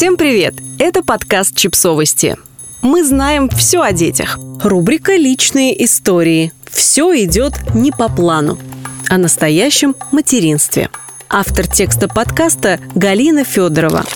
Всем привет! Это подкаст «Чипсовости». Мы знаем все о детях. Рубрика «Личные истории». Все идет не по плану. О настоящем материнстве. Автор текста подкаста Галина Федорова.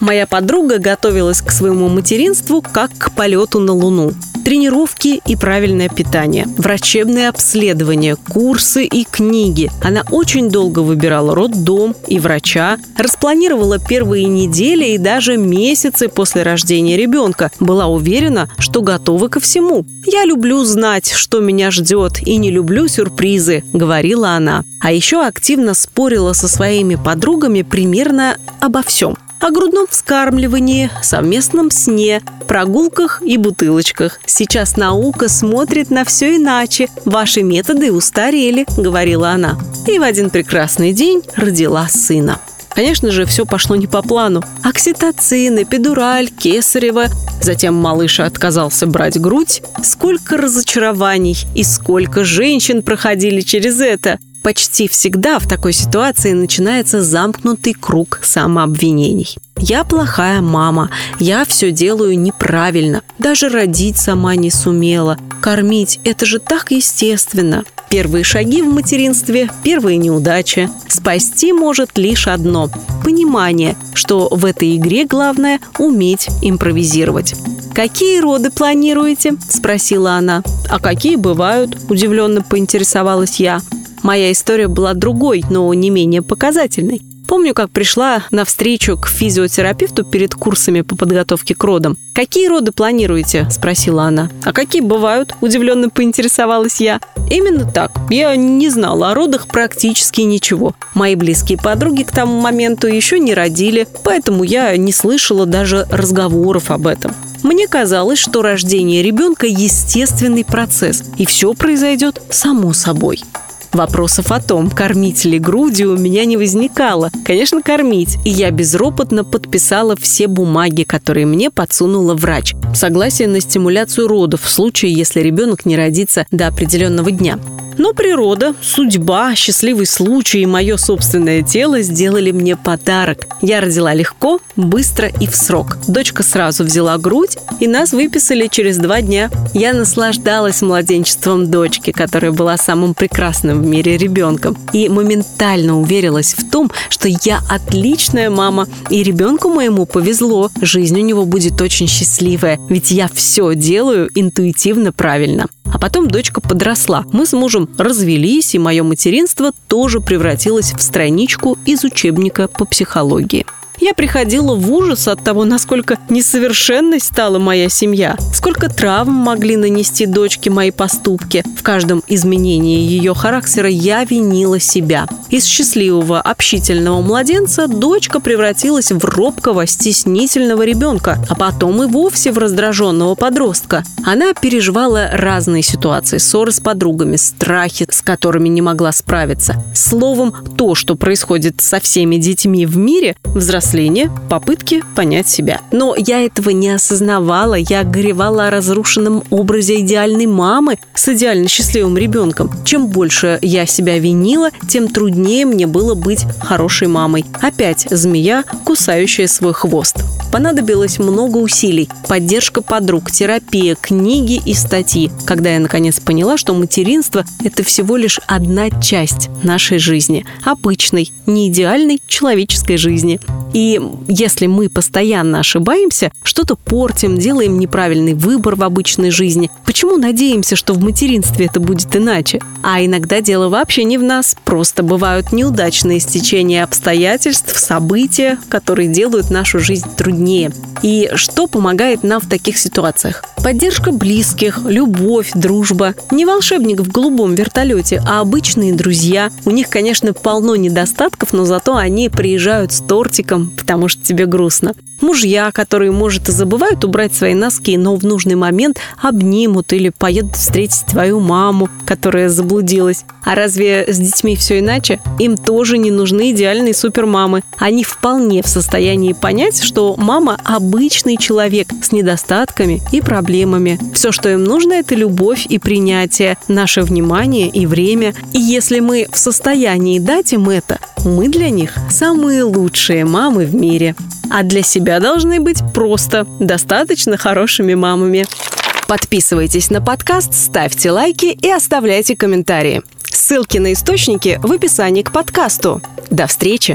Моя подруга готовилась к своему материнству как к полету на Луну. Тренировки и правильное питание, врачебные обследования, курсы и книги. Она очень долго выбирала роддом и врача, распланировала первые недели и даже месяцы после рождения ребенка. Была уверена, что готова ко всему. «Я люблю знать, что меня ждет, и не люблю сюрпризы», — говорила она. А еще активно спорила со своими подругами примерно обо всем о грудном вскармливании, совместном сне, прогулках и бутылочках. Сейчас наука смотрит на все иначе. Ваши методы устарели, говорила она. И в один прекрасный день родила сына. Конечно же, все пошло не по плану. Окситоцин, эпидураль, кесарево. Затем малыш отказался брать грудь. Сколько разочарований и сколько женщин проходили через это. Почти всегда в такой ситуации начинается замкнутый круг самообвинений. Я плохая мама, я все делаю неправильно, даже родить сама не сумела. Кормить – это же так естественно. Первые шаги в материнстве – первые неудачи. Спасти может лишь одно – понимание, что в этой игре главное – уметь импровизировать. «Какие роды планируете?» – спросила она. «А какие бывают?» – удивленно поинтересовалась я. Моя история была другой, но не менее показательной. Помню, как пришла на встречу к физиотерапевту перед курсами по подготовке к родам. «Какие роды планируете?» – спросила она. «А какие бывают?» – удивленно поинтересовалась я. Именно так. Я не знала о родах практически ничего. Мои близкие подруги к тому моменту еще не родили, поэтому я не слышала даже разговоров об этом. Мне казалось, что рождение ребенка – естественный процесс, и все произойдет само собой. Вопросов о том, кормить ли грудью, у меня не возникало. Конечно, кормить. И я безропотно подписала все бумаги, которые мне подсунула врач. Согласие на стимуляцию родов в случае, если ребенок не родится до определенного дня. Но природа, судьба, счастливый случай и мое собственное тело сделали мне подарок. Я родила легко, быстро и в срок. Дочка сразу взяла грудь, и нас выписали через два дня. Я наслаждалась младенчеством дочки, которая была самым прекрасным в мире ребенком. И моментально уверилась в том, что я отличная мама, и ребенку моему повезло. Жизнь у него будет очень счастливая, ведь я все делаю интуитивно правильно. А потом дочка подросла. Мы с мужем развелись, и мое материнство тоже превратилось в страничку из учебника по психологии. Я приходила в ужас от того, насколько несовершенной стала моя семья, сколько травм могли нанести дочке мои поступки. В каждом изменении ее характера я винила себя. Из счастливого, общительного младенца дочка превратилась в робкого, стеснительного ребенка, а потом и вовсе в раздраженного подростка. Она переживала разные ситуации, ссоры с подругами, страхи, с которыми не могла справиться. Словом, то, что происходит со всеми детьми в мире, взросление взросление, попытки понять себя. Но я этого не осознавала, я горевала о разрушенном образе идеальной мамы с идеально счастливым ребенком. Чем больше я себя винила, тем труднее мне было быть хорошей мамой. Опять змея, кусающая свой хвост. Понадобилось много усилий, поддержка подруг, терапия, книги и статьи, когда я наконец поняла, что материнство – это всего лишь одна часть нашей жизни, обычной, не идеальной человеческой жизни. И если мы постоянно ошибаемся, что-то портим, делаем неправильный выбор в обычной жизни, почему надеемся, что в материнстве это будет иначе? А иногда дело вообще не в нас, просто бывают неудачные стечения обстоятельств, события, которые делают нашу жизнь труднее. И что помогает нам в таких ситуациях? Поддержка близких, любовь, дружба. Не волшебник в голубом вертолете, а обычные друзья. У них, конечно, полно недостатков, но зато они приезжают с тортиком, потому что тебе грустно. Мужья, которые, может, и забывают убрать свои носки, но в нужный момент обнимут или поедут встретить твою маму, которая заблудилась. А разве с детьми все иначе? Им тоже не нужны идеальные супермамы. Они вполне в состоянии понять, что мама мама – обычный человек с недостатками и проблемами. Все, что им нужно, это любовь и принятие, наше внимание и время. И если мы в состоянии дать им это, мы для них самые лучшие мамы в мире. А для себя должны быть просто достаточно хорошими мамами. Подписывайтесь на подкаст, ставьте лайки и оставляйте комментарии. Ссылки на источники в описании к подкасту. До встречи!